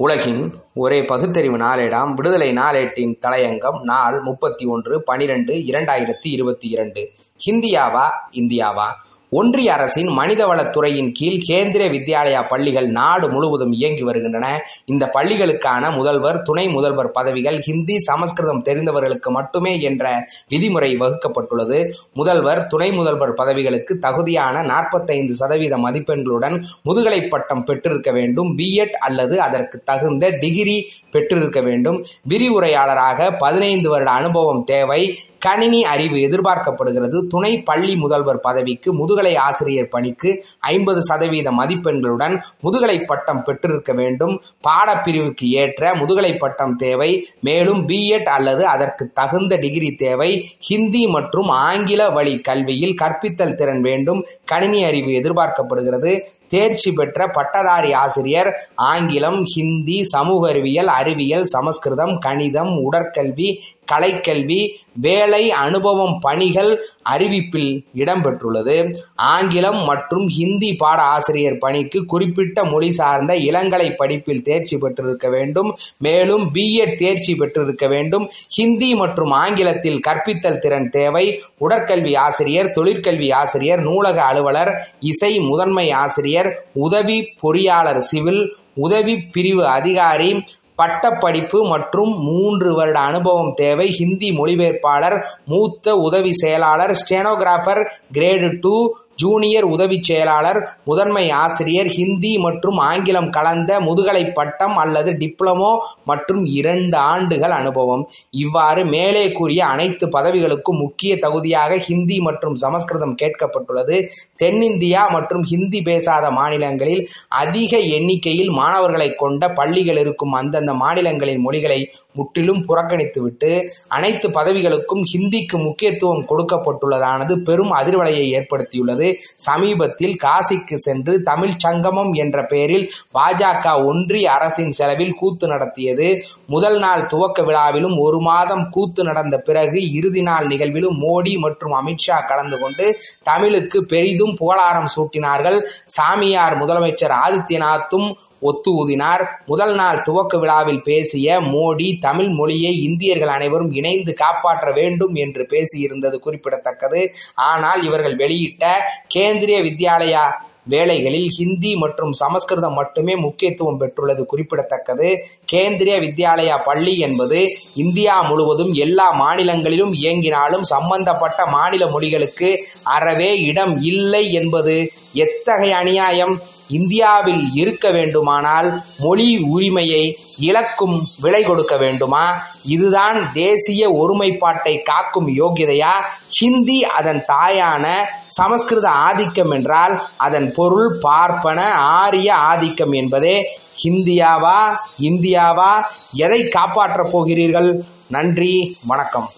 உலகின் ஒரே பகுத்தறிவு நாளேடாம். விடுதலை நாளேட்டின் தலையங்கம் நாள் முப்பத்தி ஒன்று பனிரெண்டு இரண்டாயிரத்தி இருபத்தி இரண்டு. ஹிந்தியாவா இந்தியாவா? ஒன்றிய அரசின் மனிதவளத்துறையின் கீழ் கேந்திரிய வித்யாலயா பள்ளிகள் நாடு முழுவதும் இயங்கி வருகின்றன. இந்த பள்ளிகளுக்கான முதல்வர் துணை முதல்வர் பதவிகள் ஹிந்தி சமஸ்கிருதம் தெரிந்தவர்களுக்கு மட்டுமே என்ற விதிமுறை வகுக்கப்பட்டுள்ளது. முதல்வர் துணை முதல்வர் பதவிகளுக்கு தகுதியான நாற்பத்தைந்து சதவீத மதிப்பெண்களுடன் முதுகலை பட்டம் பெற்றிருக்க வேண்டும். பிஎட் அல்லது அதற்கு தகுந்த டிகிரி பெற்றிருக்க வேண்டும். விரிவுரையாளராக பதினைந்து வருட அனுபவம் தேவை. கணினி அறிவு எதிர்பார்க்கப்படுகிறது. துணை பள்ளி முதல்வர் பதவிக்கு முதுகலை ஆசிரியர் பணிக்கு ஐம்பது சதவீத மதிப்பெண்களுடன் முதுகலை பட்டம் பெற்றிருக்க வேண்டும். பாடப்பிரிவுக்கு ஏற்ற முதுகலை பட்டம் தேவை. மேலும் பிஎட் அல்லது அதற்கு தகுந்த டிகிரி தேவை. ஹிந்தி மற்றும் ஆங்கில வழி கல்வியில் கற்பித்தல் திறன் வேண்டும். கணினி அறிவு எதிர்பார்க்கப்படுகிறது. தேர்ச்சி பெற்ற பட்டதாரி ஆசிரியர் ஆங்கிலம் ஹிந்தி சமூக அறிவியல் அறிவியல் சமஸ்கிருதம் கணிதம் உடற்கல்வி கலைக்கல்வி வேலை அனுபவம் பணிகள் அறிவிப்பில் இடம்பெற்றுள்ளது. ஆங்கிலம் மற்றும் ஹிந்தி பாட ஆசிரியர் பணிக்கு குறிப்பிட்ட மொழி சார்ந்த இளங்கலை படிப்பில் தேர்ச்சி பெற்றிருக்க வேண்டும். மேலும் பிஎட் தேர்ச்சி பெற்றிருக்க வேண்டும். ஹிந்தி மற்றும் ஆங்கிலத்தில் கற்பித்தல் திறன் தேவை. உடற்கல்வி ஆசிரியர் தொழிற்கல்வி ஆசிரியர் நூலக அலுவலர் இசை முதன்மை ஆசிரியர் உதவி பொறியாளர் சிவில் உதவி பிரிவு அதிகாரி பட்டப்படிப்பு மற்றும் மூன்று வருட அனுபவம் தேவை. ஹிந்தி மொழிபெயர்ப்பாளர் மூத்த உதவி செயலாளர் ஸ்டெனோகிராஃபர் கிரேடு டூ ஜூனியர் உதவி செயலாளர் முதன்மை ஆசிரியர் ஹிந்தி மற்றும் ஆங்கிலம் கலந்த முதுகலை பட்டம் அல்லது டிப்ளமோ மற்றும் இரண்டு ஆண்டுகள் அனுபவம். இவ்வாறு மேலே கூறிய அனைத்து பதவிகளுக்கும் முக்கிய தகுதியாக ஹிந்தி மற்றும் சமஸ்கிருதம் கேட்கப்பட்டுள்ளது. தென்னிந்தியா மற்றும் ஹிந்தி பேசாத மாநிலங்களில் அதிக எண்ணிக்கையில் மாணவர்களை கொண்ட பள்ளிகள் இருக்கும் அந்தந்த மாநிலங்களின் மொழிகளை முற்றிலும் புறக்கணித்துவிட்டு அனைத்து பதவிகளுக்கும் ஹிந்திக்கு முக்கியத்துவம் கொடுக்கப்பட்டுள்ளதானது பெரும் அதிர்வலையை ஏற்படுத்தியுள்ளது. சமீபத்தில் காசிக்கு சென்று தமிழ் சங்கமம் என்ற பெயரில் பாஜக ஒன்றிய அரசின் செலவில் கூத்து நடத்தியது. முதல் நாள் துவக்க விழாவிலும் ஒரு மாதம் கூத்து நடந்த பிறகு இறுதி நாள் நிகழ்விலும் மோடி மற்றும் அமித்ஷா கலந்து கொண்டு தமிழுக்கு பெரிதும் புகழாரம் சூட்டினார்கள். சாமியார் முதலமைச்சர் ஆதித்யநாத்தும் ஒத்து ஊதினார். முதல் நாள் துவக்க விழாவில் பேசிய மோடி தமிழ் மொழியை இந்தியர்கள் அனைவரும் இணைந்து காப்பாற்ற வேண்டும் என்று பேசியிருந்தது குறிப்பிடத்தக்கது. ஆனால் இவர்கள் வெளியிட்ட கேந்திரிய வித்யாலயா வேலைகளில் ஹிந்தி மற்றும் சமஸ்கிருதம் மட்டுமே முக்கியத்துவம் பெற்றுள்ளது குறிப்பிடத்தக்கது. கேந்திரிய வித்யாலயா பள்ளி என்பது இந்தியா முழுவதும் எல்லா மாநிலங்களிலும் இயங்கினாலும் சம்பந்தப்பட்ட மாநில மொழிகளுக்கு அறவே இடம் இல்லை என்பது எத்தகைய அநியாயம்? இந்தியாவில் இருக்க வேண்டுமானால் மொழி உரிமையை இழக்கும் விலை கொடுக்க வேண்டுமா? இதுதான் தேசிய ஒருமைப்பாட்டை காக்கும் யோகியதையா ஹிந்தி அதன் தாயான சமஸ்கிருத ஆதிக்கம் என்றால் அதன் பொருள் பார்ப்பன ஆரிய ஆதிக்கம் என்பதே. ஹிந்தியாவா? இந்தியாவா? எதை காப்பாற்றப் போகிறீர்கள்? நன்றி வணக்கம்.